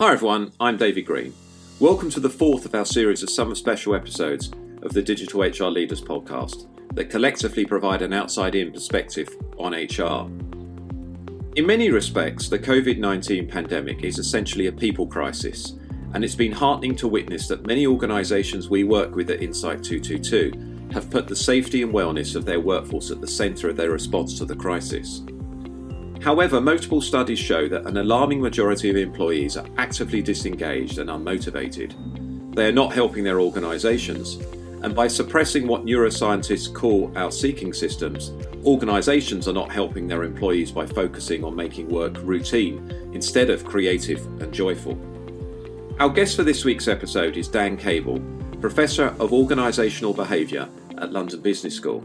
Hi everyone, I'm David Green. Welcome to the fourth of our series of summer special episodes of the Digital HR Leaders podcast that collectively provide an outside in perspective on HR. In many respects, the COVID 19 pandemic is essentially a people crisis, and it's been heartening to witness that many organisations we work with at Insight 222 have put the safety and wellness of their workforce at the centre of their response to the crisis. However, multiple studies show that an alarming majority of employees are actively disengaged and unmotivated. They are not helping their organisations, and by suppressing what neuroscientists call our seeking systems, organisations are not helping their employees by focusing on making work routine instead of creative and joyful. Our guest for this week's episode is Dan Cable, Professor of Organisational Behaviour at London Business School.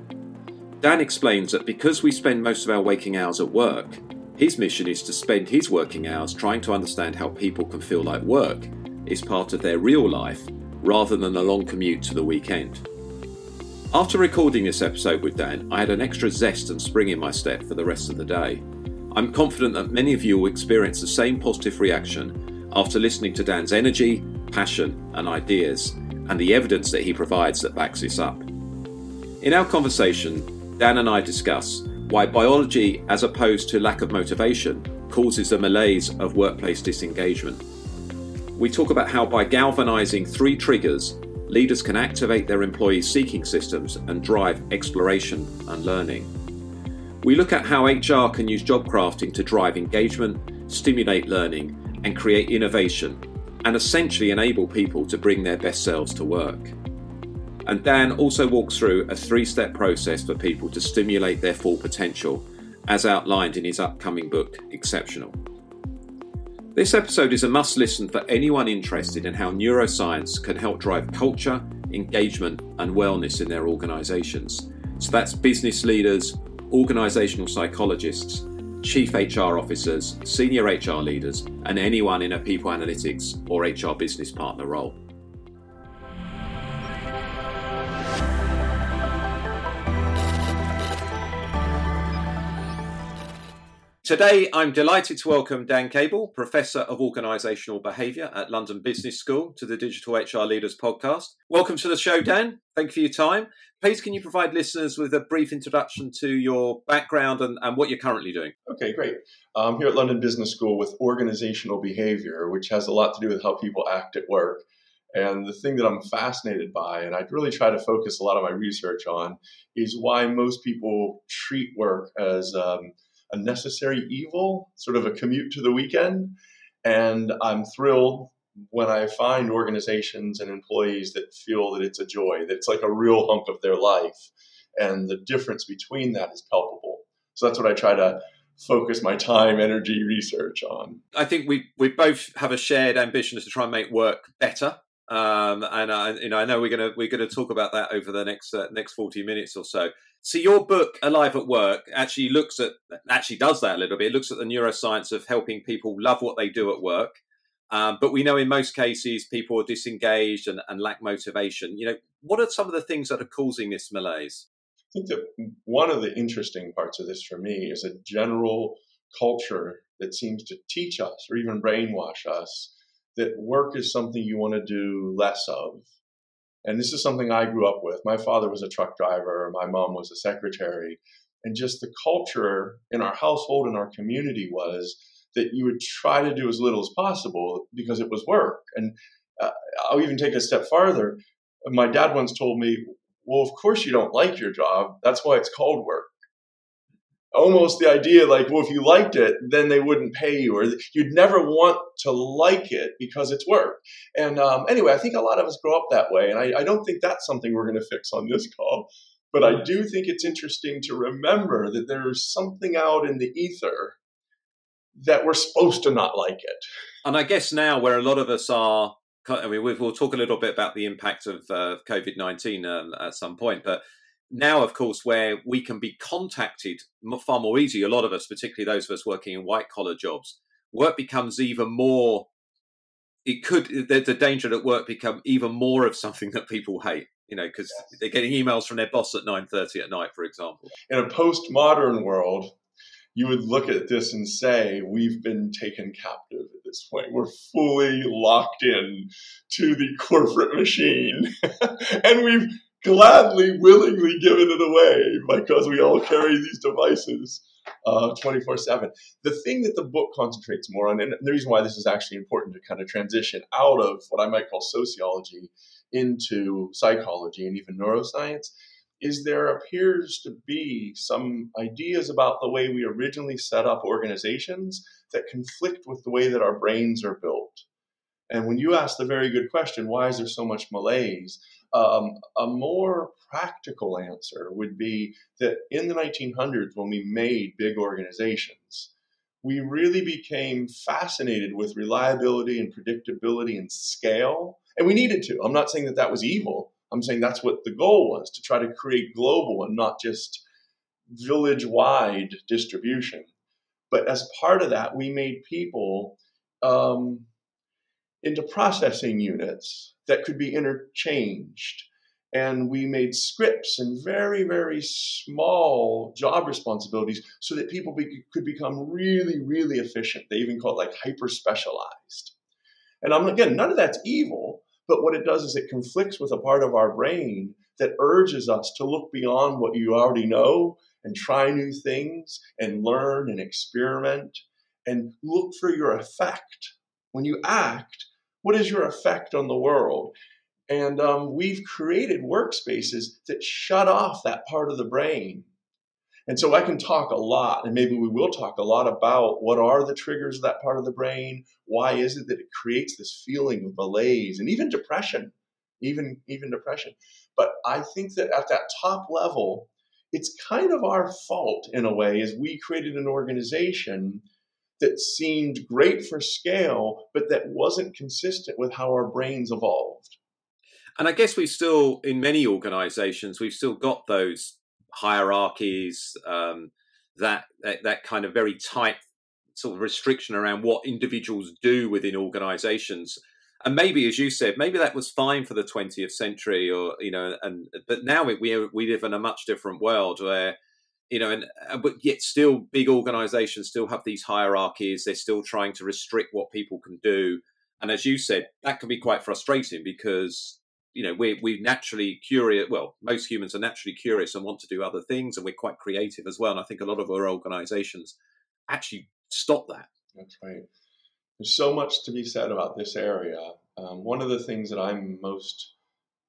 Dan explains that because we spend most of our waking hours at work, his mission is to spend his working hours trying to understand how people can feel like work is part of their real life rather than a long commute to the weekend. After recording this episode with Dan, I had an extra zest and spring in my step for the rest of the day. I'm confident that many of you will experience the same positive reaction after listening to Dan's energy, passion, and ideas, and the evidence that he provides that backs this up. In our conversation, Dan and I discuss why biology, as opposed to lack of motivation, causes a malaise of workplace disengagement. We talk about how by galvanizing three triggers, leaders can activate their employee seeking systems and drive exploration and learning. We look at how HR can use job crafting to drive engagement, stimulate learning, and create innovation, and essentially enable people to bring their best selves to work. And Dan also walks through a three step process for people to stimulate their full potential, as outlined in his upcoming book, Exceptional. This episode is a must listen for anyone interested in how neuroscience can help drive culture, engagement, and wellness in their organisations. So that's business leaders, organisational psychologists, chief HR officers, senior HR leaders, and anyone in a people analytics or HR business partner role. Today, I'm delighted to welcome Dan Cable, Professor of Organisational Behaviour at London Business School, to the Digital HR Leaders podcast. Welcome to the show, Dan. Thank you for your time. Please, can you provide listeners with a brief introduction to your background and, and what you're currently doing? Okay, great. I'm here at London Business School with organisational behaviour, which has a lot to do with how people act at work. And the thing that I'm fascinated by, and I really try to focus a lot of my research on, is why most people treat work as um, a necessary evil, sort of a commute to the weekend. And I'm thrilled when I find organizations and employees that feel that it's a joy, that it's like a real hunk of their life. And the difference between that is palpable. So that's what I try to focus my time, energy, research on. I think we, we both have a shared ambition to try and make work better. Um, and I, you know, I know we're gonna we're gonna talk about that over the next uh, next forty minutes or so. So your book, Alive at Work, actually looks at actually does that a little bit. It looks at the neuroscience of helping people love what they do at work. Um, but we know in most cases people are disengaged and, and lack motivation. You know, what are some of the things that are causing this malaise? I think that one of the interesting parts of this for me is a general culture that seems to teach us or even brainwash us that work is something you want to do less of and this is something I grew up with. My father was a truck driver, my mom was a secretary. And just the culture in our household and our community was that you would try to do as little as possible because it was work. And uh, I'll even take a step farther. My dad once told me, Well, of course you don't like your job. That's why it's called work almost the idea like, well, if you liked it, then they wouldn't pay you, or you'd never want to like it because it's work. And um, anyway, I think a lot of us grow up that way, and I, I don't think that's something we're going to fix on this call. But I do think it's interesting to remember that there's something out in the ether that we're supposed to not like it. And I guess now, where a lot of us are I mean, we'll talk a little bit about the impact of uh, COVID 19 um, at some point, but now, of course, where we can be contacted far more easily, a lot of us, particularly those of us working in white collar jobs, work becomes even more. It could there's a danger that work become even more of something that people hate. You know, because they're getting emails from their boss at nine thirty at night, for example. In a postmodern world, you would look at this and say, we've been taken captive at this point. We're fully locked in to the corporate machine. and we've gladly, willingly given it away because we all carry these devices uh, 24 7. The thing that the book concentrates more on, and the reason why this is actually important to kind of transition out of what I might call sociology into psychology and even neuroscience, is there appears to be some ideas about the way we originally set up organizations that conflict with the way that our brains are built. And when you ask the very good question, why is there so much malaise? Um, a more practical answer would be that in the 1900s, when we made big organizations, we really became fascinated with reliability and predictability and scale. And we needed to. I'm not saying that that was evil. I'm saying that's what the goal was to try to create global and not just village wide distribution. But as part of that, we made people um, into processing units that could be interchanged. And we made scripts and very, very small job responsibilities so that people be, could become really, really efficient. They even call it like hyper specialized. And I'm again, none of that's evil, but what it does is it conflicts with a part of our brain that urges us to look beyond what you already know and try new things and learn and experiment and look for your effect. When you act, what is your effect on the world? And um, we've created workspaces that shut off that part of the brain. And so I can talk a lot, and maybe we will talk a lot about what are the triggers of that part of the brain. Why is it that it creates this feeling of malaise and even depression, even even depression? But I think that at that top level, it's kind of our fault in a way, as we created an organization that seemed great for scale, but that wasn't consistent with how our brains evolved. And I guess we've still, in many organizations, we've still got those hierarchies, um, that, that, that kind of very tight sort of restriction around what individuals do within organizations. And maybe, as you said, maybe that was fine for the 20th century, or you know, and but now we we, we live in a much different world where you know, and uh, but yet still big organizations still have these hierarchies. They're still trying to restrict what people can do. And as you said, that can be quite frustrating because, you know, we're, we naturally curious. Well, most humans are naturally curious and want to do other things, and we're quite creative as well. And I think a lot of our organizations actually stop that. That's right. There's so much to be said about this area. Um, one of the things that I'm most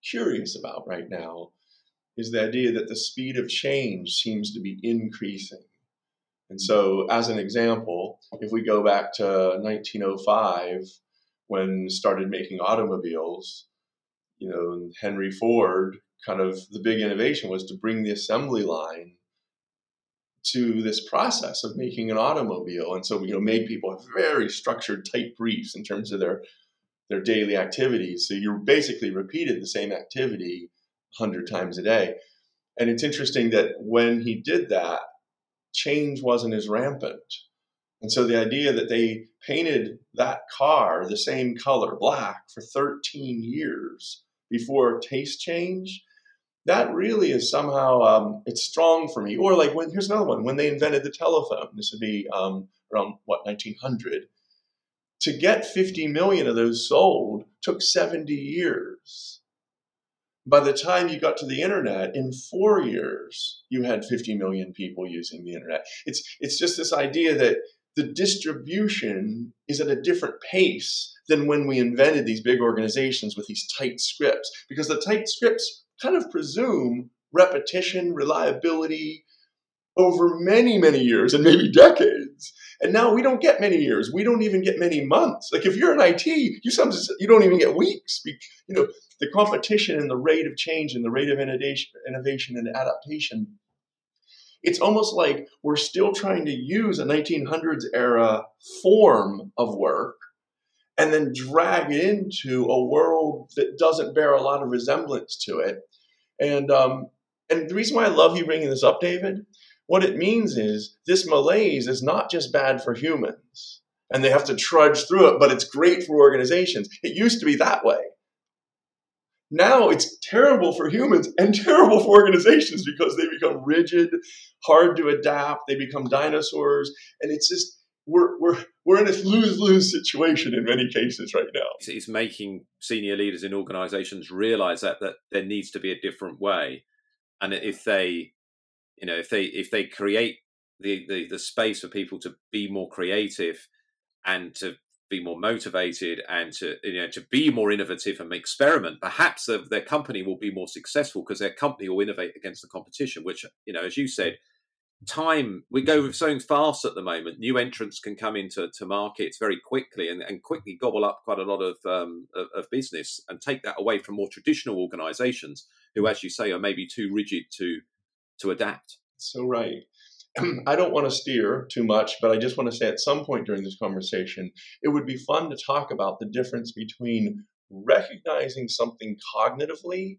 curious about right now is the idea that the speed of change seems to be increasing. And so, mm-hmm. as an example, if we go back to 1905, when started making automobiles, you know, Henry Ford kind of the big innovation was to bring the assembly line to this process of making an automobile. And so, you know, made people have very structured, tight briefs in terms of their their daily activities. So you basically repeated the same activity 100 times a day. And it's interesting that when he did that, change wasn't as rampant. And so the idea that they painted that car the same color, black, for 13 years before taste change, that really is somehow um, it's strong for me. Or like when here's another one: when they invented the telephone, this would be um, around what 1900. To get 50 million of those sold took 70 years by the time you got to the internet in four years you had 50 million people using the internet. It's it's just this idea that the distribution is at a different pace than when we invented these big organizations with these tight scripts because the tight scripts kind of presume repetition reliability over many many years and maybe decades and now we don't get many years. We don't even get many months. Like if you're in it you sometimes you don't even get weeks. You know the competition and the rate of change and the rate of innovation, innovation and adaptation, it's almost like we're still trying to use a 1900s era form of work and then drag it into a world that doesn't bear a lot of resemblance to it. And um, and the reason why I love you bringing this up, David, what it means is this malaise is not just bad for humans and they have to trudge through it, but it's great for organizations. It used to be that way now it's terrible for humans and terrible for organizations because they become rigid, hard to adapt, they become dinosaurs, and it's just we're we're we're in a lose lose situation in many cases right now. It's making senior leaders in organisations realise that that there needs to be a different way, and if they, you know, if they if they create the the, the space for people to be more creative and to be more motivated and to you know to be more innovative and experiment perhaps their company will be more successful because their company will innovate against the competition which you know as you said time we go so fast at the moment. New entrants can come into to markets very quickly and, and quickly gobble up quite a lot of, um, of, of business and take that away from more traditional organizations who as you say are maybe too rigid to to adapt so right I don't want to steer too much, but I just want to say at some point during this conversation, it would be fun to talk about the difference between recognizing something cognitively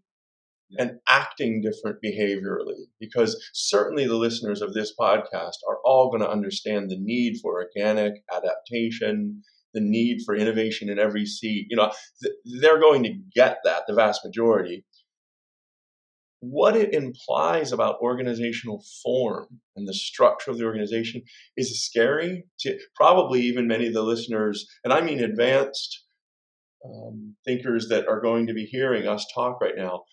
and acting different behaviorally. Because certainly the listeners of this podcast are all going to understand the need for organic adaptation, the need for innovation in every seat. You know, they're going to get that, the vast majority what it implies about organizational form and the structure of the organization is scary to probably even many of the listeners, and I mean advanced um, thinkers that are going to be hearing us talk right now.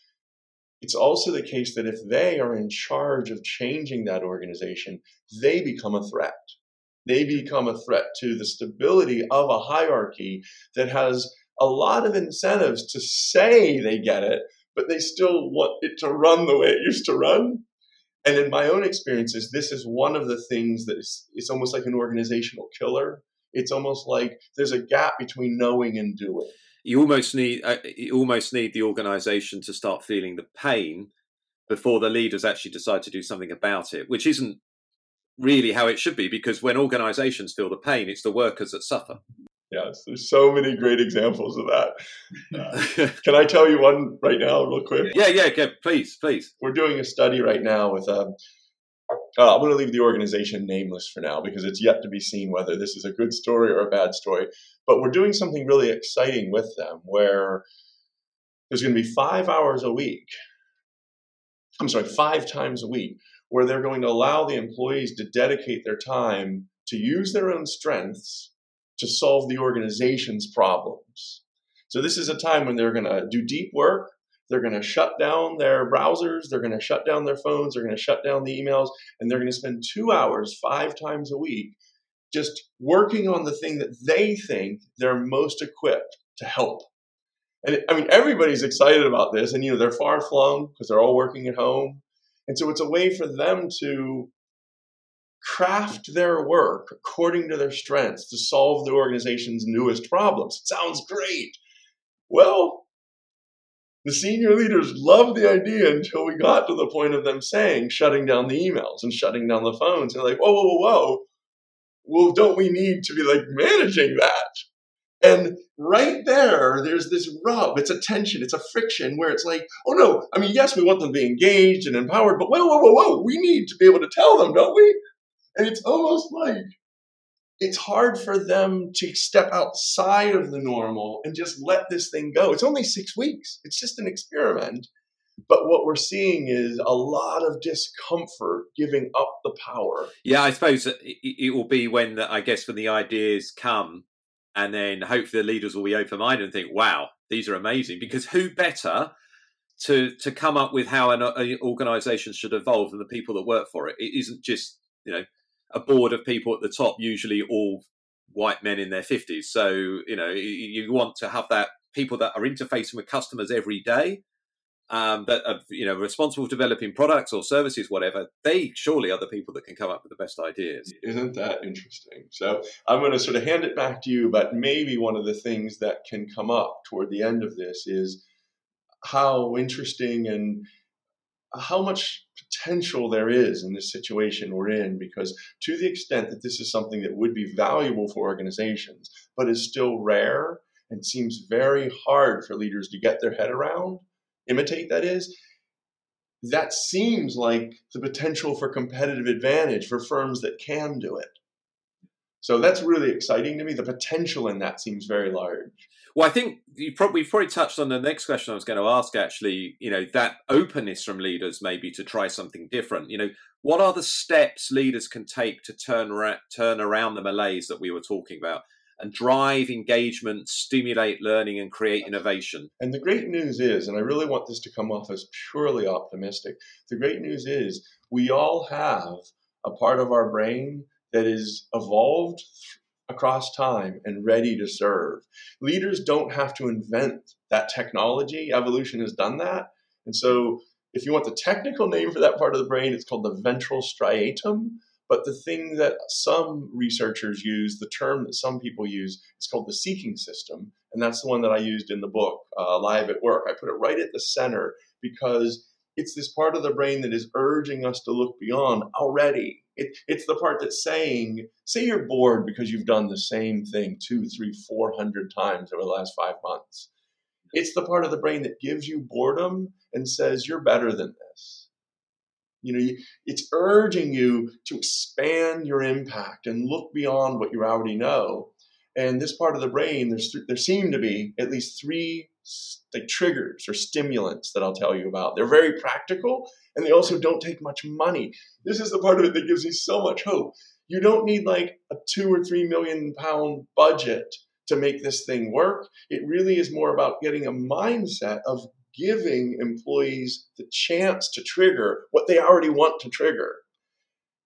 It's also the case that if they are in charge of changing that organization, they become a threat. They become a threat to the stability of a hierarchy that has a lot of incentives to say they get it, but they still want it to run the way it used to run. And in my own experiences, this is one of the things that is it's almost like an organizational killer. It's almost like there's a gap between knowing and doing. You almost need uh, you almost need the organization to start feeling the pain before the leaders actually decide to do something about it, which isn't really how it should be because when organizations feel the pain, it's the workers that suffer. Yes, there's so many great examples of that. Uh, can I tell you one right now, real quick? Yeah, yeah, yeah please, please. We're doing a study right now with. Um, uh, I'm going to leave the organization nameless for now because it's yet to be seen whether this is a good story or a bad story. But we're doing something really exciting with them where there's going to be five hours a week. I'm sorry, five times a week, where they're going to allow the employees to dedicate their time to use their own strengths to solve the organization's problems. So this is a time when they're going to do deep work. They're going to shut down their browsers. They're going to shut down their phones. They're going to shut down the emails. And they're going to spend two hours, five times a week, just working on the thing that they think they're most equipped to help. And I mean, everybody's excited about this. And, you know, they're far flung because they're all working at home. And so it's a way for them to craft their work according to their strengths to solve the organization's newest problems. It sounds great. Well, the senior leaders loved the idea until we got to the point of them saying, shutting down the emails and shutting down the phones. And they're like, whoa, whoa, whoa, whoa. Well, don't we need to be like managing that? And right there, there's this rub. It's a tension, it's a friction where it's like, oh no, I mean, yes, we want them to be engaged and empowered, but whoa, whoa, whoa, whoa, we need to be able to tell them, don't we? And it's almost like it's hard for them to step outside of the normal and just let this thing go. It's only six weeks, it's just an experiment. But what we're seeing is a lot of discomfort giving up the power. Yeah, I suppose it will be when, the, I guess, when the ideas come, and then hopefully the leaders will be open minded and think, wow, these are amazing. Because who better to to come up with how an, an organization should evolve than the people that work for it? It isn't just, you know, a board of people at the top, usually all white men in their 50s. So, you know, you, want to have that people that are interfacing with customers every day, um, that are, you know, responsible for developing products or services, whatever. They surely are the people that can come up with the best ideas. Isn't that interesting? So I'm going to sort of hand it back to you, but maybe one of the things that can come up toward the end of this is how interesting and how much potential there is in this situation we're in because to the extent that this is something that would be valuable for organizations but is still rare and seems very hard for leaders to get their head around imitate that is that seems like the potential for competitive advantage for firms that can do it So that's really exciting to me. The potential in that seems very large. Well, I think you probably we've probably touched on the next question I was going to ask. Actually, you know, that openness from leaders maybe to try something different. You know, what are the steps leaders can take to turn ra- turn around the malaise that we were talking about and drive engagement, stimulate learning, and create innovation? And the great news is, and I really want this to come off as purely optimistic. The great news is, we all have a part of our brain that is evolved across time and ready to serve. Leaders don't have to invent that technology. Evolution has done that. And so, if you want the technical name for that part of the brain, it's called the ventral striatum. But the thing that some researchers use, the term that some people use, is called the seeking system. And that's the one that I used in the book, uh, Live at Work. I put it right at the center because it's this part of the brain that is urging us to look beyond already it, it's the part that's saying, say you're bored because you've done the same thing two, three, four hundred times over the last five months. It's the part of the brain that gives you boredom and says, you're better than this. You know, it's urging you to expand your impact and look beyond what you already know. And this part of the brain, there's there seem to be at least three like triggers or stimulants that I'll tell you about. They're very practical and they also don't take much money. This is the part of it that gives me so much hope. You don't need like a two or three million pound budget to make this thing work. It really is more about getting a mindset of giving employees the chance to trigger what they already want to trigger.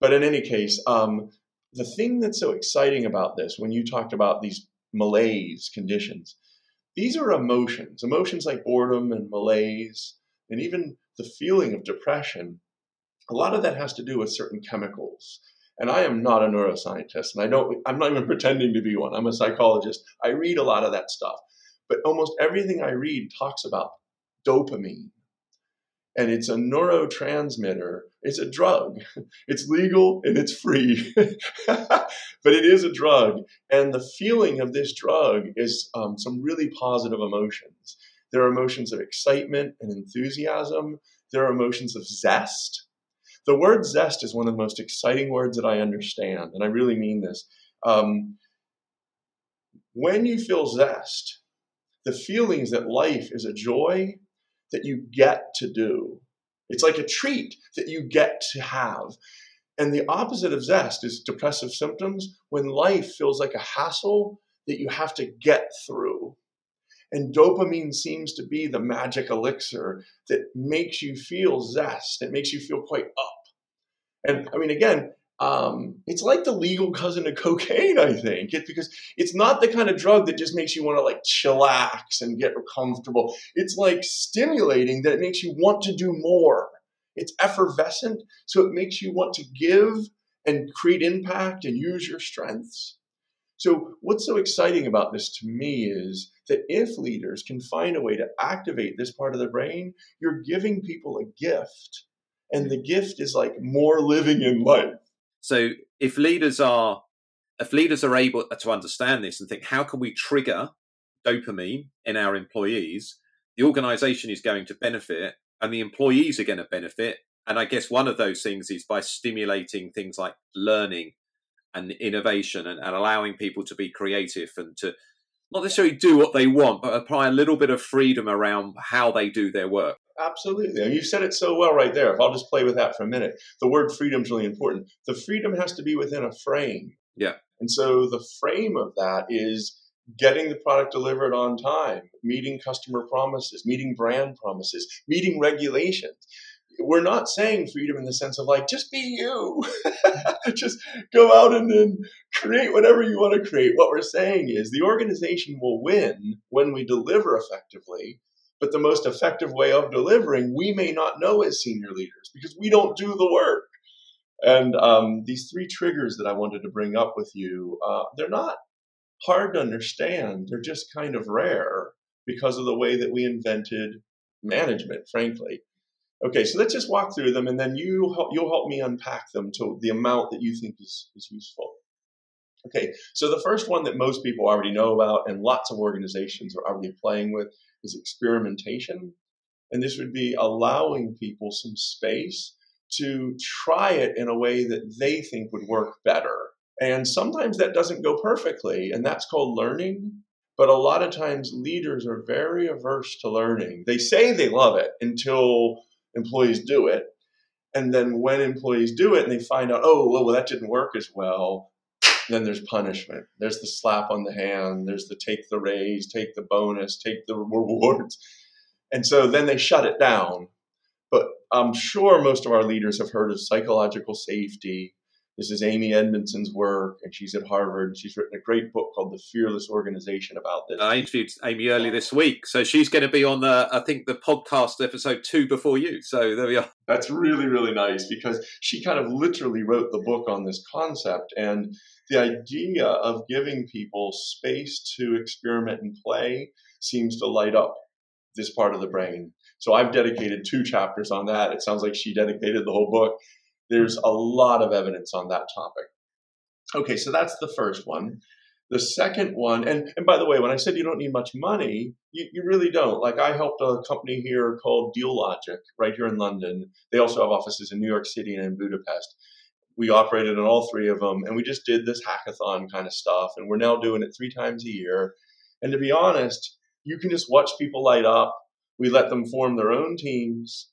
But in any case, um, the thing that's so exciting about this, when you talked about these malaise conditions, these are emotions, emotions like boredom and malaise, and even the feeling of depression. A lot of that has to do with certain chemicals. And I am not a neuroscientist, and I don't, I'm not even pretending to be one. I'm a psychologist. I read a lot of that stuff. But almost everything I read talks about dopamine and it's a neurotransmitter. It's a drug. It's legal and it's free, but it is a drug. And the feeling of this drug is um, some really positive emotions. There are emotions of excitement and enthusiasm. There are emotions of zest. The word zest is one of the most exciting words that I understand, and I really mean this. Um, when you feel zest, the feeling is that life is a joy that you get to do. It's like a treat that you get to have. And the opposite of zest is depressive symptoms when life feels like a hassle that you have to get through. And dopamine seems to be the magic elixir that makes you feel zest. It makes you feel quite up. And I mean, again, um, it's like the legal cousin of cocaine, I think. It's because it's not the kind of drug that just makes you want to like chillax and get comfortable. It's like stimulating that it makes you want to do more. It's effervescent, so it makes you want to give and create impact and use your strengths. So, what's so exciting about this to me is that if leaders can find a way to activate this part of the brain, you're giving people a gift. And the gift is like more living in life. So if leaders are if leaders are able to understand this and think how can we trigger dopamine in our employees, the organization is going to benefit and the employees are going to benefit. And I guess one of those things is by stimulating things like learning and innovation and, and allowing people to be creative and to not necessarily do what they want, but apply a little bit of freedom around how they do their work. Absolutely. And you said it so well right there. I'll just play with that for a minute, the word freedom is really important. The freedom has to be within a frame. Yeah. And so the frame of that is getting the product delivered on time, meeting customer promises, meeting brand promises, meeting regulations. We're not saying freedom in the sense of like, just be you, just go out and then create whatever you want to create. What we're saying is the organization will win when we deliver effectively but the most effective way of delivering, we may not know as senior leaders because we don't do the work. And um, these three triggers that I wanted to bring up with you, uh, they're not hard to understand. They're just kind of rare because of the way that we invented management, frankly. Okay, so let's just walk through them, and then you help, you'll help me unpack them to the amount that you think is, is useful. Okay, so the first one that most people already know about, and lots of organizations are already playing with, is experimentation. And this would be allowing people some space to try it in a way that they think would work better. And sometimes that doesn't go perfectly, and that's called learning. But a lot of times leaders are very averse to learning. They say they love it until employees do it. And then when employees do it and they find out, oh, well, that didn't work as well, then there's punishment. There's the slap on the hand, there's the take the raise, take the bonus, take the rewards. And so then they shut it down. But I'm sure most of our leaders have heard of psychological safety. This is Amy Edmondson's work, and she's at Harvard. And She's written a great book called The Fearless Organization about this. I interviewed Amy early this week, so she's going to be on the, I think, the podcast episode two before you. So there we are. That's really, really nice because she kind of literally wrote the book on this concept. And the idea of giving people space to experiment and play seems to light up this part of the brain. So I've dedicated two chapters on that. It sounds like she dedicated the whole book. There's a lot of evidence on that topic. Okay, so that's the first one. The second one, and, and by the way, when I said you don't need much money, you, you really don't. Like I helped a company here called Dealogic right here in London. They also have offices in New York City and in Budapest. We operated on all three of them, and we just did this hackathon kind of stuff. And we're now doing it three times a year. And to be honest, you can just watch people light up. We let them form their own teams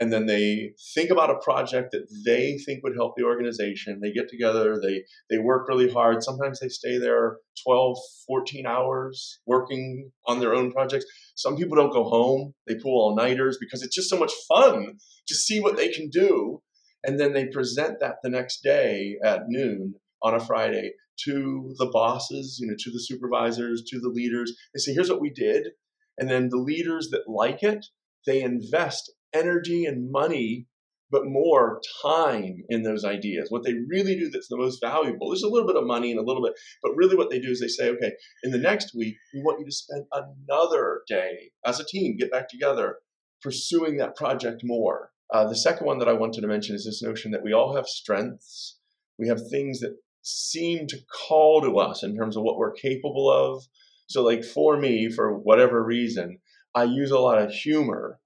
and then they think about a project that they think would help the organization. They get together they they work really hard. Sometimes they stay there 12 14 hours working on their own projects. Some people don't go home. They pull all-nighters because it's just so much fun to see what they can do. And then they present that the next day at noon on a friday to the bosses you know to the supervisors to the leaders. They say here's what we did. And then the leaders that like it they invest energy and money, but more time in those ideas. What they really do that's the most valuable, there's a little bit of money and a little bit, but really what they do is they say, okay, in the next week, we want you to spend another day as a team, get back together, pursuing that project more. Uh, the second one that I wanted to mention is this notion that we all have strengths. We have things that seem to call to us in terms of what we're capable of. So, like for me, for whatever reason, I use a lot of humor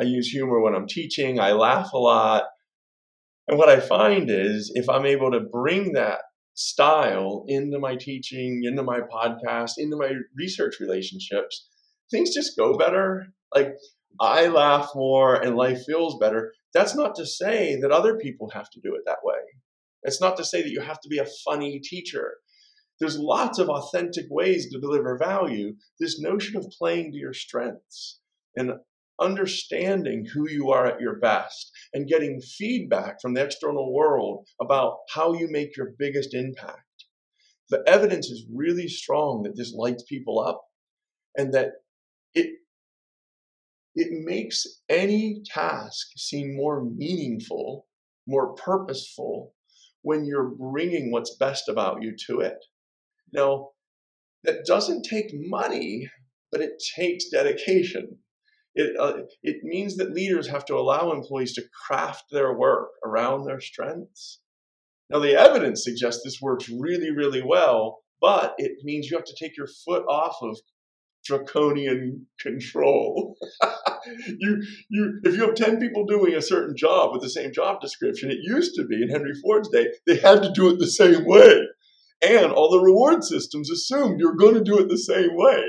I use humor when I'm teaching. I laugh a lot. And what I find is if I'm able to bring that style into my teaching, into my podcast, into my research relationships, things just go better. Like I laugh more and life feels better. That's not to say that other people have to do it that way. It's not to say that you have to be a funny teacher. There's lots of authentic ways to deliver value. This notion of playing to your strengths and understanding who you are at your best and getting feedback from the external world about how you make your biggest impact. The evidence is really strong that this lights people up and that it it makes any task seem more meaningful, more purposeful when you're bringing what's best about you to it. Now, that doesn't take money, but it takes dedication. It, uh, it means that leaders have to allow employees to craft their work around their strengths. Now, the evidence suggests this works really, really well, but it means you have to take your foot off of draconian control. you, you, if you have 10 people doing a certain job with the same job description, it used to be in Henry Ford's day, they had to do it the same way. And all the reward systems assumed you're going to do it the same way.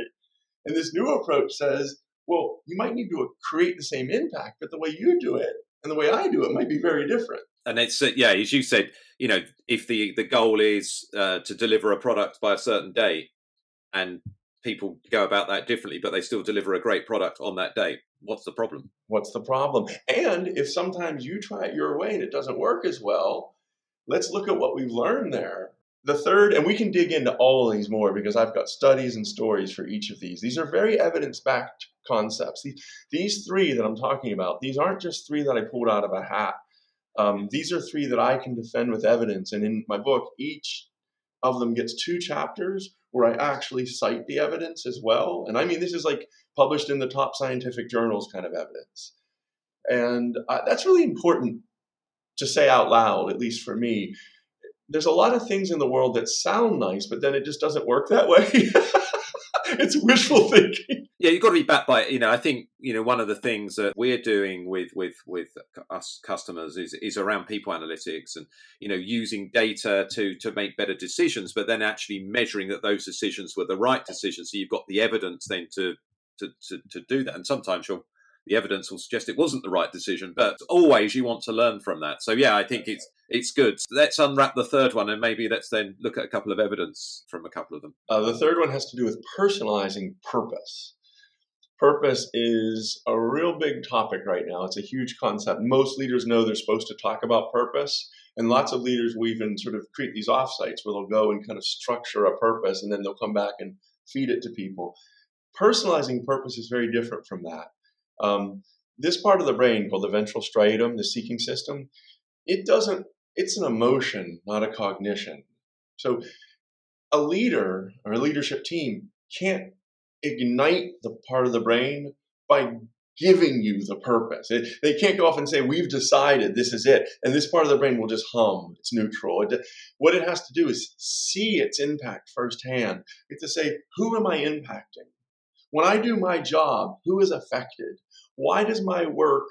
And this new approach says well, you might need to create the same impact, but the way you do it and the way I do it might be very different. And it's uh, yeah, as you said, you know, if the the goal is uh, to deliver a product by a certain day, and people go about that differently, but they still deliver a great product on that day. What's the problem? What's the problem? And if sometimes you try it your way and it doesn't work as well, let's look at what we've learned there the third, and we can dig into all of these more because I've got studies and stories for each of these. These are very evidence backed concepts. These, three that I'm talking about, these aren't just three that I pulled out of a hat. Um, these are three that I can defend with evidence. And in my book, each of them gets two chapters where I actually cite the evidence as well. And I mean, this is like published in the top scientific journals kind of evidence. And uh, that's really important to say out loud, at least for me, there's a lot of things in the world that sound nice, but then it just doesn't work that way. it's wishful thinking. Yeah, you've got to be backed by. You know, I think you know one of the things that we're doing with with with us customers is is around people analytics and you know using data to to make better decisions, but then actually measuring that those decisions were the right decisions. So you've got the evidence then to to to, to do that. And sometimes you're the evidence will suggest it wasn't the right decision, but always you want to learn from that. So yeah, I think it's it's good. Let's unwrap the third one, and maybe let's then look at a couple of evidence from a couple of them. Uh, the third one has to do with personalizing purpose. Purpose is a real big topic right now. It's a huge concept. Most leaders know they're supposed to talk about purpose, and lots of leaders will even sort of create these offsites where they'll go and kind of structure a purpose, and then they'll come back and feed it to people. Personalizing purpose is very different from that. Um, this part of the brain called the ventral striatum, the seeking system, it doesn't, it's an emotion, not a cognition. So a leader or a leadership team can't ignite the part of the brain by giving you the purpose. It, they can't go off and say, We've decided this is it. And this part of the brain will just hum. It's neutral. It, what it has to do is see its impact firsthand. It's to say, Who am I impacting? When I do my job, who is affected? Why does my work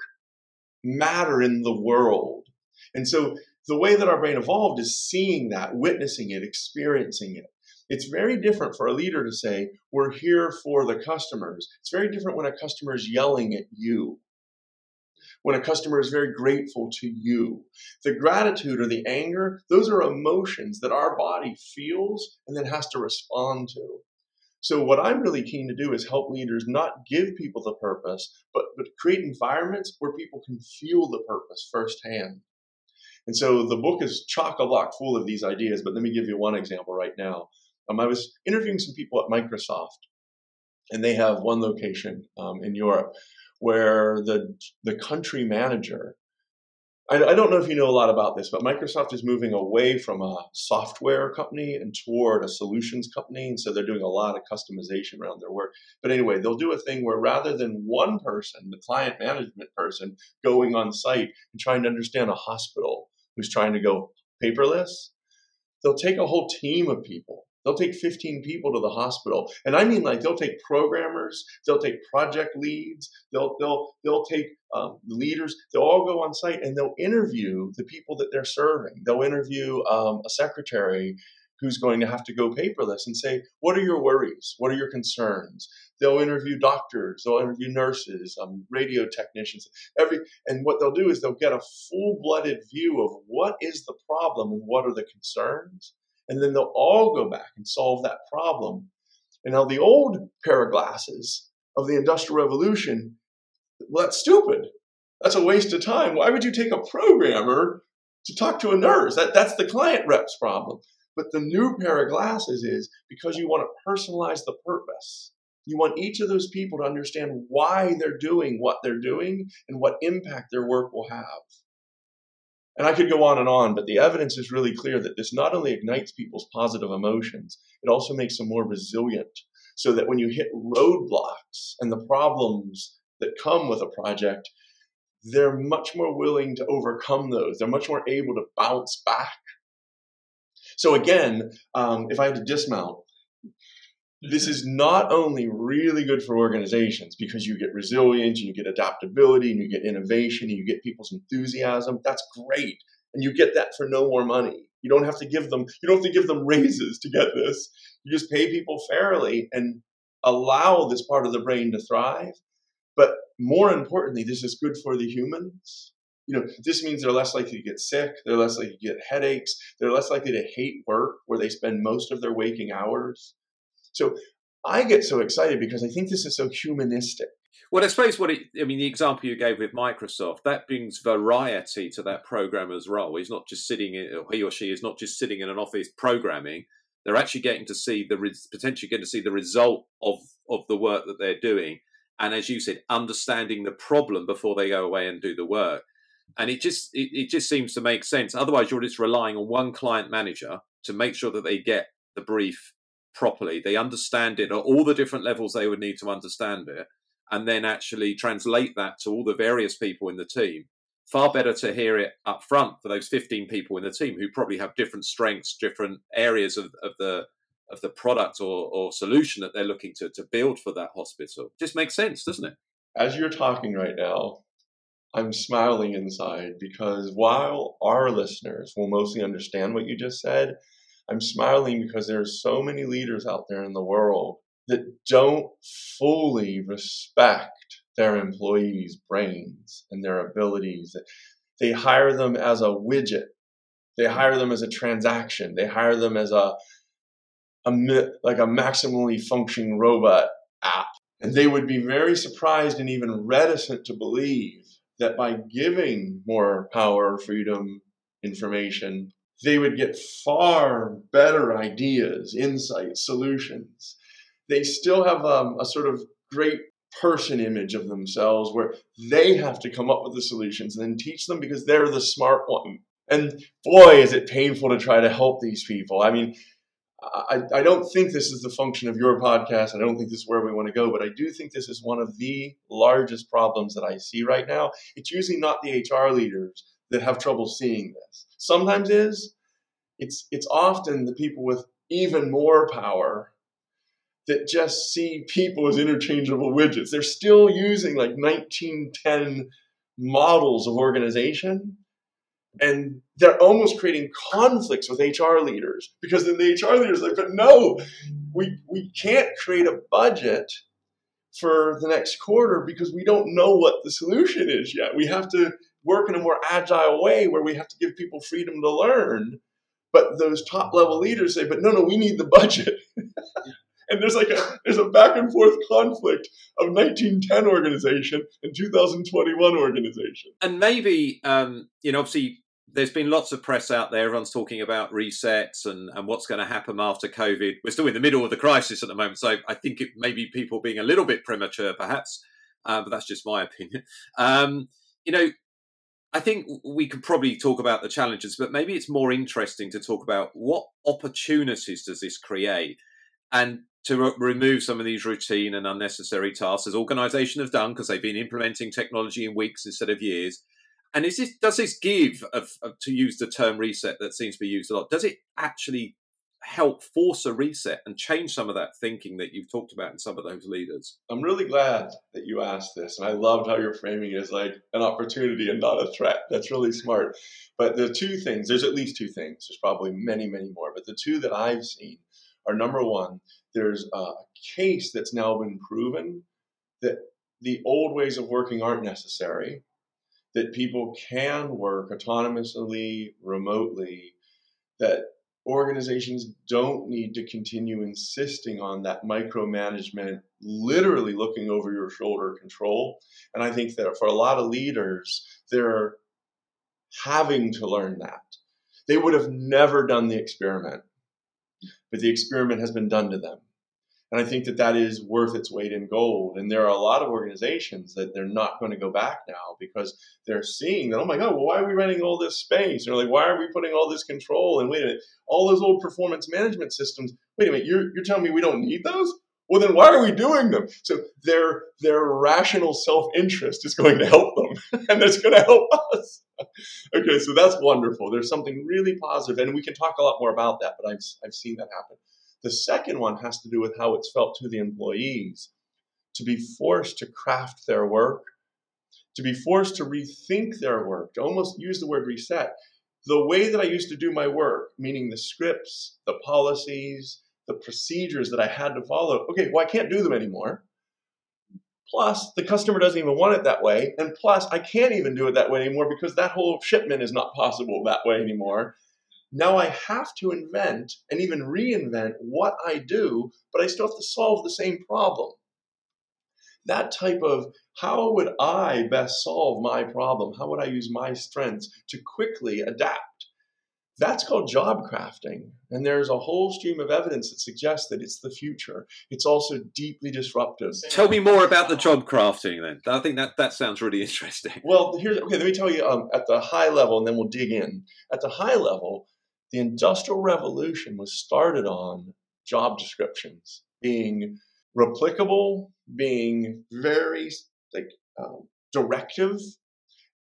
matter in the world? And so the way that our brain evolved is seeing that, witnessing it, experiencing it. It's very different for a leader to say, We're here for the customers. It's very different when a customer is yelling at you, when a customer is very grateful to you. The gratitude or the anger, those are emotions that our body feels and then has to respond to. So what I'm really keen to do is help leaders not give people the purpose, but but create environments where people can feel the purpose firsthand. And so the book is chock a block full of these ideas. But let me give you one example right now. Um, I was interviewing some people at Microsoft, and they have one location um, in Europe where the the country manager I, I, don't know if you know a lot about this, but Microsoft is moving away from a software company and toward a solutions company. And so they're doing a lot of customization around their work. But anyway, they'll do a thing where rather than one person, the client management person, going on site and trying to understand a hospital who's trying to go paperless, they'll take a whole team of people They'll take 15 people to the hospital. And I mean like they'll take programmers, they'll take project leads, they'll they'll they'll take um, leaders. They'll all go on site and they'll interview the people that they're serving. They'll interview um, a secretary who's going to have to go paperless and say, "What are your worries? What are your concerns?" They'll interview doctors, they'll interview nurses, um, radio technicians, every, and what they'll do is they'll get a full-blooded view of what is the problem and what are the concerns, and then they'll all go back and solve that problem. And now the old pair of glasses of the Industrial Revolution, well, that's stupid. That's a waste of time. Why would you take a programmer to talk to a nurse? That, that's the client rep's problem. But the new pair of glasses is because you want to personalize the purpose. You want each of those people to understand why they're doing what they're doing and what impact their work will have. And I could go on and on, but the evidence is really clear that this not only ignites people's positive emotions, it also makes them more resilient. So that when you hit roadblocks and the problems that come with a project, they're much more willing to overcome those. They're much more able to bounce back. So, again, um, if I had to dismount, this is not only really good for organizations because you get resilience and you get adaptability and you get innovation and you get people's enthusiasm. That's great. And you get that for no more money. You don't have to give them you don't have to give them raises to get this. You just pay people fairly and allow this part of the brain to thrive. But more importantly, this is good for the humans. You know, this means they're less likely to get sick, they're less likely to get headaches, they're less likely to hate work where they spend most of their waking hours so I get so excited because I think this is so humanistic. Well, I suppose what it, I mean, the example you gave with Microsoft, that brings variety to that programmer's role. He's not just sitting, in, he or she is not just sitting in an office programming. They're actually getting to see the potentially getting to see the result of of the work that they're doing, and as you said, understanding the problem before they go away and do the work. And it just it, it just seems to make sense. Otherwise, you're just relying on one client manager to make sure that they get the brief properly. They understand it at all the different levels they would need to understand it, and then actually translate that to all the various people in the team. Far better to hear it up front for those 15 people in the team who probably have different strengths, different areas of, of the of the product or, or solution that they're looking to, to build for that hospital. Just makes sense, doesn't it? As you're talking right now, I'm smiling inside because while our listeners will mostly understand what you just said, I'm smiling because there are so many leaders out there in the world that don't fully respect their employees' brains and their abilities. They hire them as a widget. They hire them as a transaction. They hire them as a, a like a maximally functioning robot app. And they would be very surprised and even reticent to believe that by giving more power, freedom, information, they would get far better ideas, insights, solutions. They still have um, a sort of great person image of themselves where they have to come up with the solutions and then teach them because they're the smart one. And boy, is it painful to try to help these people. I mean, I, I don't think this is the function of your podcast. I don't think this is where we want to go, but I do think this is one of the largest problems that I see right now. It's usually not the HR leaders that have trouble seeing this. Sometimes is. It's it's often the people with even more power that just see people as interchangeable widgets. They're still using like 1910 models of organization and they're almost creating conflicts with HR leaders because then the HR leaders like, but no, we we can't create a budget for the next quarter because we don't know what the solution is yet. We have to work in a more agile way where we have to give people freedom to learn. But those top level leaders say, but no, no, we need the budget. and there's like a there's a back and forth conflict of 1910 organization and 2021 organization. And maybe um, you know, obviously there's been lots of press out there. Everyone's talking about resets and, and what's going to happen after COVID. We're still in the middle of the crisis at the moment, so I think it may be people being a little bit premature, perhaps. Uh, but that's just my opinion. Um, you know, I think we could probably talk about the challenges, but maybe it's more interesting to talk about what opportunities does this create, and to re- remove some of these routine and unnecessary tasks, as organisations have done because they've been implementing technology in weeks instead of years and is this does this give of, of, to use the term reset that seems to be used a lot? Does it actually help force a reset and change some of that thinking that you've talked about in some of those leaders? I'm really glad that you asked this, and I loved how you're framing it as like an opportunity and not a threat. That's really smart. But the two things, there's at least two things. There's probably many, many more, but the two that I've seen are number one, there's a case that's now been proven that the old ways of working aren't necessary that people can work autonomously, remotely, that organizations don't need to continue insisting on that micromanagement, literally looking over your shoulder control. And I think that for a lot of leaders, they're having to learn that. They would have never done the experiment, but the experiment has been done to them. And I think that that is worth its weight in gold. And there are a lot of organizations that they're not going to go back now because they're seeing that, oh my God, well, why are we renting all this space? Or like, why are we putting all this control? And wait a minute, all those old performance management systems, wait a minute, you're, you're telling me we don't need those? Well, then why are we doing them? So their, their rational self interest is going to help them, and it's going to help us. okay, so that's wonderful. There's something really positive, and we can talk a lot more about that, but I've, I've seen that happen. The second one has to do with how it's felt to the employees to be forced to craft their work, to be forced to rethink their work, to almost use the word reset. The way that I used to do my work, meaning the scripts, the policies, the procedures that I had to follow, okay, well, I can't do them anymore. Plus, the customer doesn't even want it that way. And plus, I can't even do it that way anymore because that whole shipment is not possible that way anymore. Now I have to invent and even reinvent what I do, but I still have to solve the same problem. That type of how would I best solve my problem? How would I use my strengths to quickly adapt? That's called job crafting. And there's a whole stream of evidence that suggests that it's the future. It's also deeply disruptive. Tell me more about the job crafting then. I think that, that sounds really interesting. Well, here's okay, let me tell you um, at the high level and then we'll dig in. At the high level, the Industrial Revolution was started on job descriptions being replicable, being very like um, directive,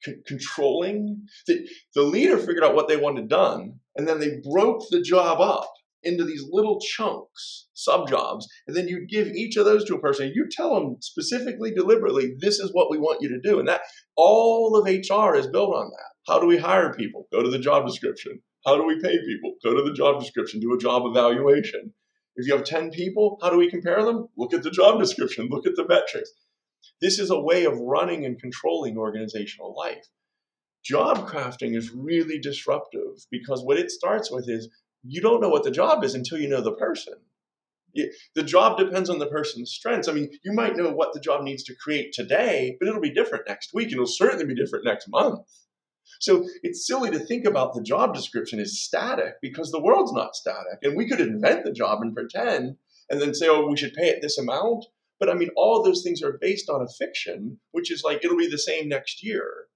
c- controlling. The, the leader figured out what they wanted done, and then they broke the job up into these little chunks, sub jobs, and then you give each of those to a person. You tell them specifically, deliberately, this is what we want you to do. And that all of HR is built on that. How do we hire people? Go to the job description. How do we pay people? Go to the job description, do a job evaluation. If you have 10 people, how do we compare them? Look at the job description, look at the metrics. This is a way of running and controlling organizational life. Job crafting is really disruptive because what it starts with is you don't know what the job is until you know the person. The job depends on the person's strengths. I mean, you might know what the job needs to create today, but it'll be different next week and it'll certainly be different next month. So it's silly to think about the job description as static because the world's not static. And we could invent the job and pretend and then say, oh, we should pay it this amount. But I mean, all those things are based on a fiction, which is like it'll be the same next year.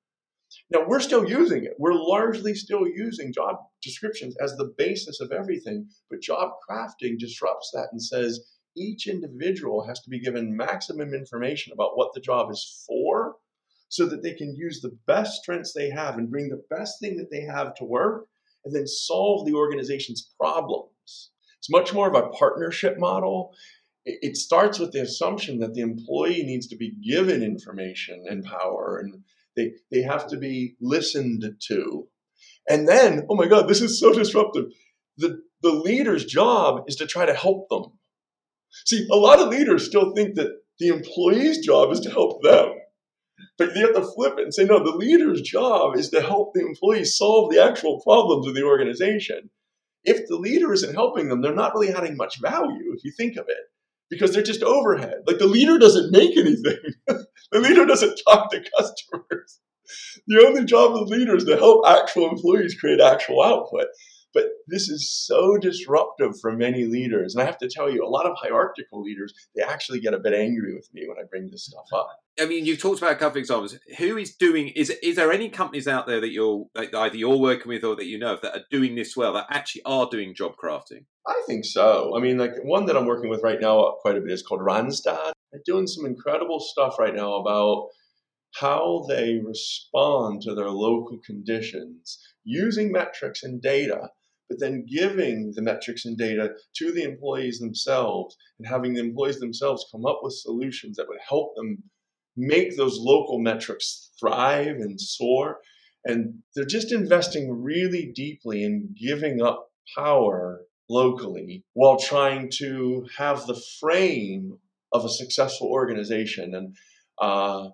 Now, we're still using it. We're largely still using job descriptions as the basis of everything, but job crafting disrupts that and says each individual has to be given maximum information about what the job is for so that they can use the best strengths they have and bring the best thing that they have to work and then solve the organization's problems. It's much more of a partnership model. It starts with the assumption that the employee needs to be given information and power and they, they have to be listened to. And then, oh my God, this is so disruptive. The, the leader's job is to try to help them. See, a lot of leaders still think that the employee's job is to help them. But you have to flip it and say, no, the leader's job is to help the employees solve the actual problems of the organization. If the leader isn't helping them, they're not really adding much value if you think of it because they're just overhead. Like the leader doesn't make anything. the leader doesn't talk to customers. The only job of the leader is to help actual employees create actual output. But this is so disruptive for many leaders. And I have to tell you, a lot of hierarchical leaders, they actually get a bit angry with me when I bring this stuff up. I mean, you've talked about a couple of examples. Who is doing? Is is there any companies out there that you're that either you're working with or that you know of that are doing this well, that actually are doing job crafting? I think so. I mean, like one that I'm working with right now quite a bit is called Randstad. They're doing some incredible stuff right now about how they respond to their local conditions using metrics and data, but then giving the metrics and data to the employees themselves and having the employees themselves come up with solutions that would help them make those local metrics thrive and soar. And they're just investing really deeply in giving up power locally while trying to have the frame of a successful organization. And uh,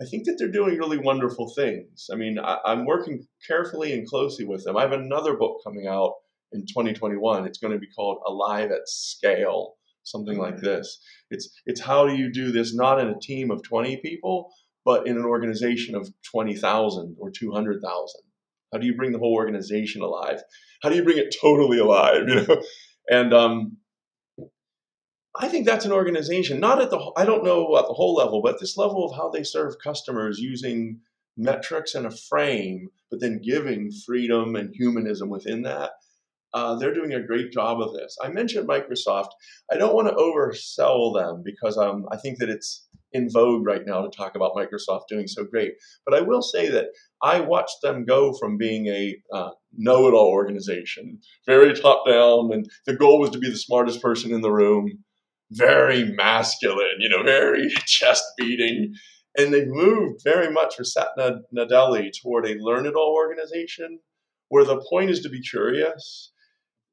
I think that they're doing really wonderful things. I mean, I, I'm working carefully and closely with them. I have another book coming out in 2021. It's going to be called Alive at Scale something like this. It's it's how do you do this not in a team of 20 people, but in an organization of 20,000 or 200,000. How do you bring the whole organization alive? How do you bring it totally alive? You know, and um, I think that's an organization not at the I don't know at the whole level, but this level of how they serve customers using metrics and a frame, but then giving freedom and humanism within that. Uh, they're doing a great job of this. I mentioned Microsoft. I don't want to oversell them because um, I think that it's in vogue right now to talk about Microsoft doing so great. But I will say that I watched them go from being a uh, know it all organization, very top down, and the goal was to be the smartest person in the room, very masculine, you know, very chest beating. And they've moved very much for Satya Nadella toward a learn it all organization where the point is to be curious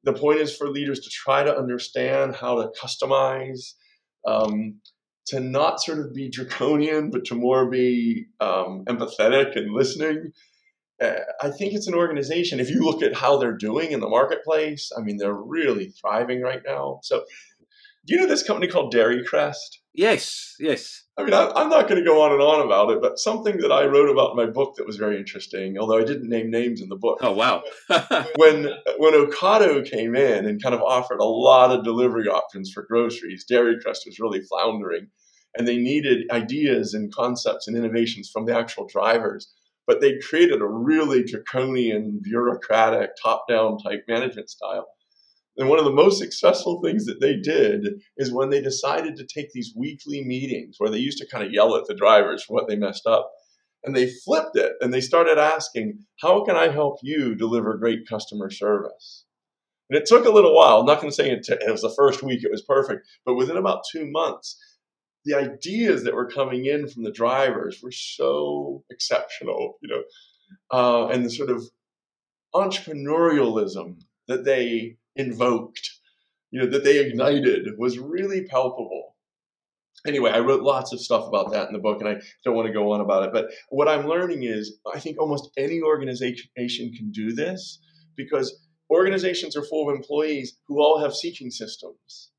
the point is for leaders to try to understand how to customize, um, to not sort of be draconian, but to more be um, empathetic and listening. Uh, I think it's an organization. If you look at how they're doing in the marketplace, I mean, they're really thriving right now. So, you know this company called Dairy Crest? Yes, yes. I mean, I, am not going to go on and on about it, but something that I wrote about in my book that was very interesting, although I didn't name names in the book. Oh wow! when when Ocado came in and kind of offered a lot of delivery options for groceries, Dairy Crest was really floundering, and they needed ideas and concepts and innovations from the actual drivers. But they created a really draconian, bureaucratic, top-down type management style and one of the most successful things that they did is when they decided to take these weekly meetings where they used to kind of yell at the drivers for what they messed up. And they flipped it and they started asking, How can I help you deliver great customer service? And it took a little while. I'm not going to say it, t- it was the first week, it was perfect, but within about two months, the ideas that were coming in from the drivers were so exceptional, you know, uh, and the sort of entrepreneurialism that they invoked, you know, that they ignited was really palpable. Anyway, I wrote lots of stuff about that in the book, and I don't want to go on about it. But what I'm learning is I think almost any organization can do this because organizations are full of employees who all have seeking systems.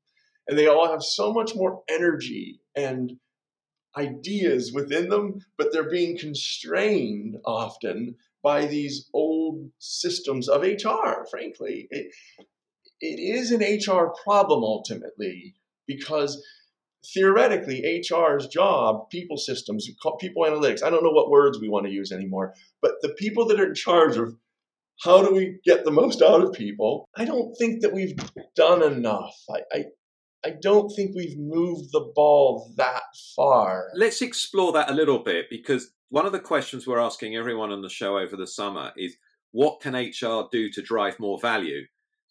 And they all have so much more energy and ideas within them, but they're being constrained often by these old systems of HR, frankly. It, it is an HR problem ultimately because theoretically HR's job, people systems, people analytics, I don't know what words we want to use anymore, but the people that are in charge of how do we get the most out of people, I don't think that we've done enough. I, I, I don't think we've moved the ball that far. Let's explore that a little bit because one of the questions we're asking everyone on the show over the summer is what can HR do to drive more value?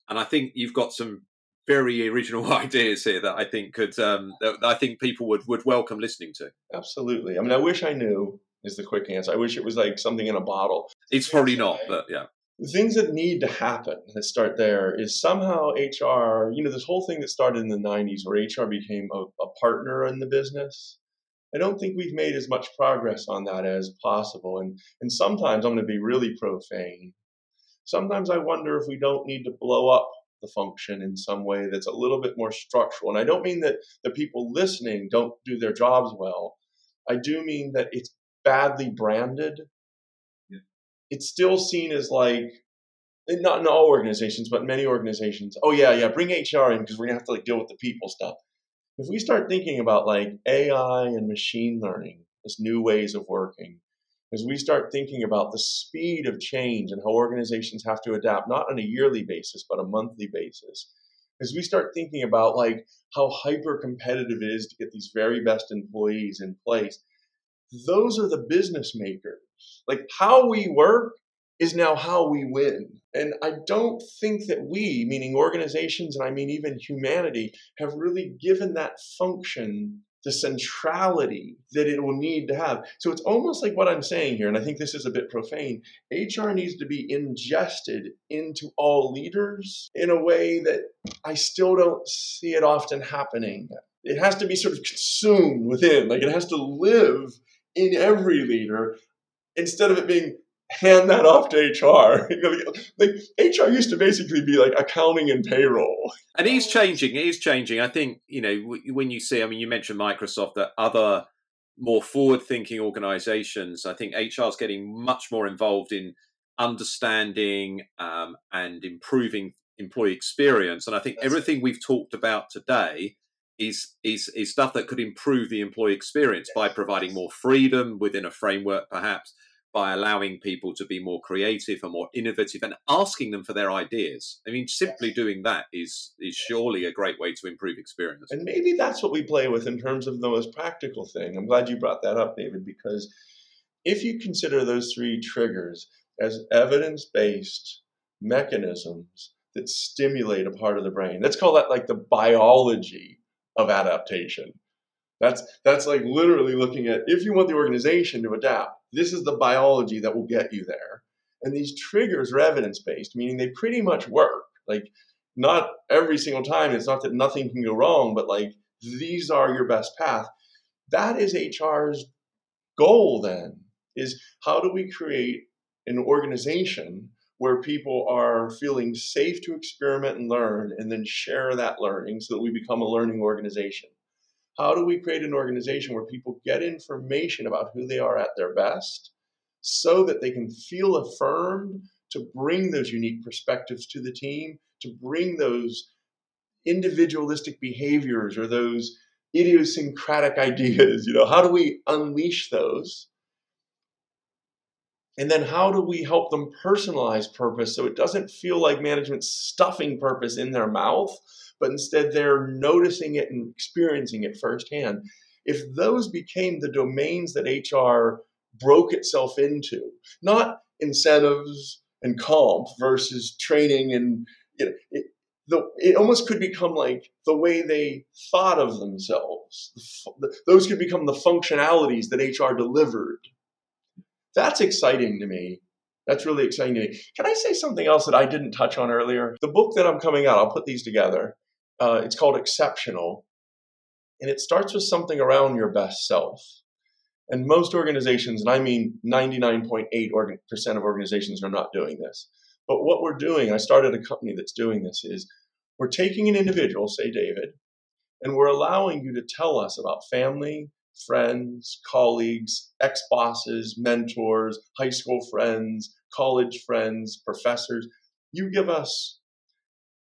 And I think you've got some very original ideas here that I think could um, that I think people would would welcome listening to. Absolutely. I mean, I wish I knew is the quick answer. I wish it was like something in a bottle. It's probably not, but yeah. The things that need to happen that start there is somehow HR, you know, this whole thing that started in the 90s where HR became a, a partner in the business. I don't think we've made as much progress on that as possible. And, and sometimes I'm going to be really profane. Sometimes I wonder if we don't need to blow up the function in some way that's a little bit more structural. And I don't mean that the people listening don't do their jobs well. I do mean that it's badly branded. Yeah. It's still seen as like not in all organizations, but many organizations. Oh yeah, yeah, bring HR in because we're gonna have to like deal with the people stuff. If we start thinking about like AI and machine learning as new ways of working, as we start thinking about the speed of change and how organizations have to adapt, not on a yearly basis, but a monthly basis, as we start thinking about like how hyper competitive it is to get these very best employees in place, those are the business makers. Like how we work is now how we win. And I don't think that we, meaning organizations, and I mean even humanity, have really given that function the centrality that it will need to have. So it's almost like what I'm saying here, and I think this is a bit profane. HR needs to be ingested into all leaders in a way that I still don't see it often happening. It has to be sort of consumed within, like it has to live in every leader instead of it being hand that off to HR. like HR used to basically be like accounting and payroll. And he's changing. It is changing. I think you know when you see. I mean, you mentioned Microsoft. That other more forward-thinking organizations. I think HR is getting much more involved in understanding um, and improving employee experience. And I think That's everything it. we've talked about today is is is stuff that could improve the employee experience yes. by providing more freedom within a framework, perhaps by allowing people to be more creative and more innovative and asking them for their ideas. I mean, simply doing that is is surely a great way to improve experience. And maybe that's what we play with in terms of the most practical thing. I'm glad you brought that up, David, because if you consider those three triggers as evidence based mechanisms that stimulate a part of the brain, let's call that like the biology of adaptation. That's that's like literally looking at if you want the organization to adapt, this is the biology that will get you there. And these triggers are evidence based, meaning they pretty much work. Like not every single time. It's not that nothing can go wrong, but like these are your best path. That is HR's goal then is how do we create an organization where people are feeling safe to experiment and learn and then share that learning so that we become a learning organization how do we create an organization where people get information about who they are at their best so that they can feel affirmed to bring those unique perspectives to the team, to bring those individualistic behaviors or those idiosyncratic ideas? You know, how do we unleash those? And then how do we help them personalize purpose so it doesn't feel like management's stuffing purpose in their mouth, but instead they're noticing it and experiencing it firsthand. If those became the domains that HR broke itself into, not incentives and comp versus training and you know, it, the, it almost could become like the way they thought of themselves. The, those could become the functionalities that HR delivered. That's exciting to me. That's really exciting to me. Can I say something else that I didn't touch on earlier? The book that I'm coming out, I'll put these together. Uh, it's called Exceptional, and it starts with something around your best self. And most organizations, and I mean 99.8% of organizations, are not doing this. But what we're doing, I started a company that's doing this, is we're taking an individual, say David, and we're allowing you to tell us about family, friends, colleagues, ex bosses, mentors, high school friends, college friends, professors. You give us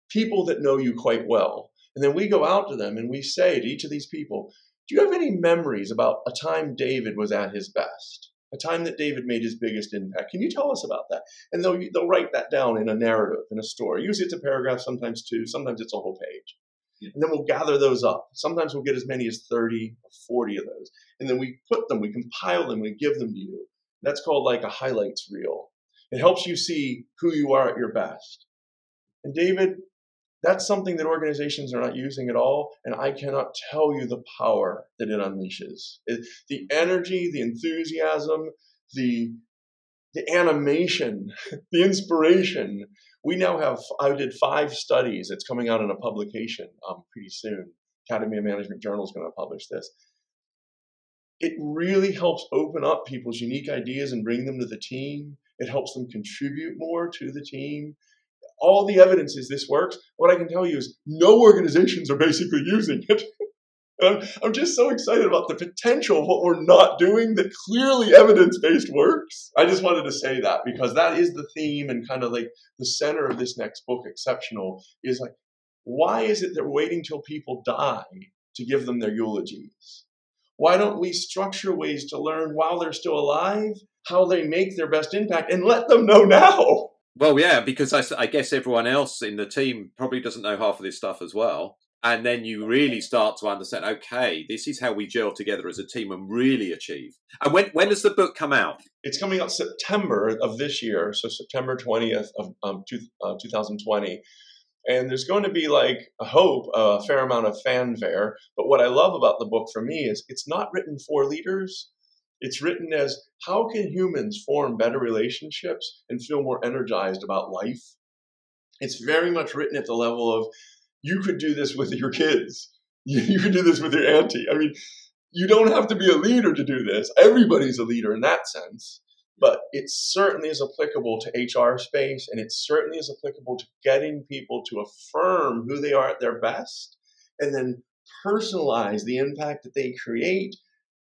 people that know you quite well. And then we go out to them and we say to each of these people, Do you have any memories about a time David was at his best? A time that David made his biggest impact. Can you tell us about that? And they'll, they'll write that down in a narrative, in a story. Usually it's a paragraph, sometimes two, sometimes it's a whole page. And then we'll gather those up. Sometimes we'll get as many as 30 or 40 of those. And then we put them, we compile them, we give them to you. That's called like a highlights reel. It helps you see who you are at your best. And David, that's something that organizations are not using at all. And I cannot tell you the power that it unleashes. It, the energy, the enthusiasm, the, the animation, the inspiration. We now have, I did five studies. It's coming out in a publication um, pretty soon. Academy of Management Journal is going to publish this. It really helps open up people's unique ideas and bring them to the team. It helps them contribute more to the team. All the evidence is this works. What I can tell you is no organizations are basically using it. I'm, just so excited about the potential of what we're not doing that clearly evidence based works. I just wanted to say that because that is the theme and kind of like the center of this next book, Exceptional, is like, why is it they're waiting till people die to give them their eulogies? Why don't we structure ways to learn while they're still alive how they make their best impact and let them know now? Well, yeah, because I, I, guess everyone else in the team probably doesn't know half of this stuff as well. And then you really start to understand, okay, this is how we gel together as a team and really achieve. And when, when does the book come out? It's coming out September of this year, so September 20th of um, two, uh, 2020. And there's going to be like a hope, a fair amount of fanfare. But what I love about the book for me is it's not written for leaders it's written as how can humans form better relationships and feel more energized about life? It's very much written at the level of you could do this with your kids. You could do this with your auntie. I mean, you don't have to be a leader to do this. Everybody's a leader in that sense. But it certainly is applicable to HR space, and it certainly is applicable to getting people to affirm who they are at their best and then personalize the impact that they create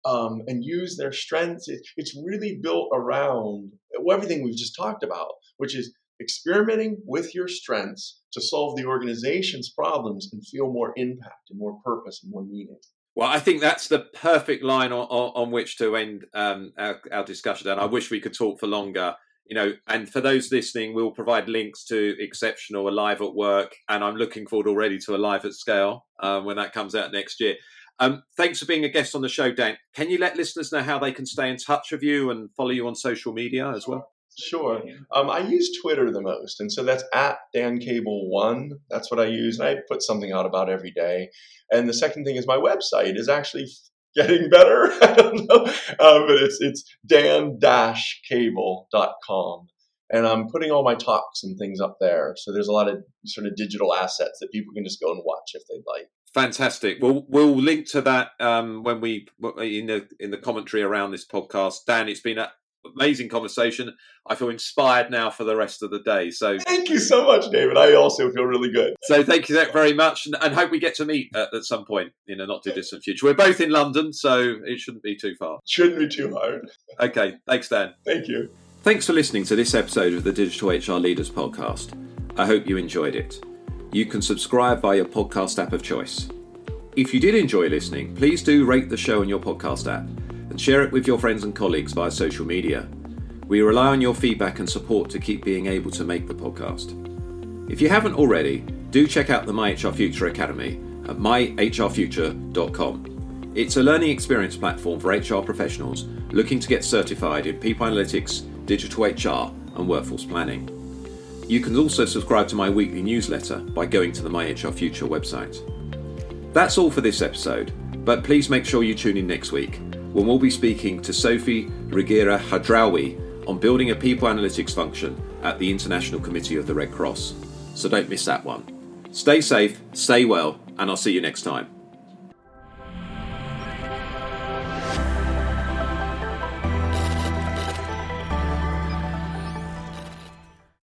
um, and use their strengths. It, it's really built around everything we've just talked about, which is experimenting with your strengths to solve the organization's problems and feel more impact and more purpose and more meaning. Well, I think that's the perfect line on, on, on which to end um, our, our, discussion. And I wish we could talk for longer. You know, and for those listening, we'll provide links to Exceptional, Alive at Work, and I'm looking forward already to Alive at Scale um, when that comes out next year. Um, thanks for being a guest on the show, Dan. Can you let listeners know how they can stay in touch with you and follow you on social media as well? Sure. Um, I use Twitter the most, and so that's at Dan Cable One. That's what I use, and I put something out about every day. And the second thing is my website is actually getting better. I don't know, um, but it's it's dan-cable.com, and I'm putting all my talks and things up there. So there's a lot of sort of digital assets that people can just go and watch if they'd like. Fantastic. Well, we'll link to that um, when we in the in the commentary around this podcast. Dan, it's been an amazing conversation. I feel inspired now for the rest of the day. So thank you so much, David. I also feel really good. So thank you very much, and, and hope we get to meet at, at, some point in a not too distant future. We're both in London, so it shouldn't be too far. Shouldn't be too hard. Okay. Thanks, Dan. Thank you. Thanks for listening to this episode of the Digital HR Leaders Podcast. I hope you enjoyed it. You can subscribe via your podcast app of choice. If you did enjoy listening, please do rate the show on your podcast app and share it with your friends and colleagues via social media. We rely on your feedback and support to keep being able to make the podcast. If you haven't already, do check out the My HR Future Academy at myhrfuture.com. It's a learning experience platform for HR professionals looking to get certified in people analytics, digital HR, and workforce planning. You can also subscribe to my weekly newsletter by going to the MyHR Future website. That's all for this episode, but please make sure you tune in next week when we'll be speaking to Sophie Reguera Hadrawi on building a people analytics function at the International Committee of the Red Cross. So don't miss that one. Stay safe, stay well, and I'll see you next time.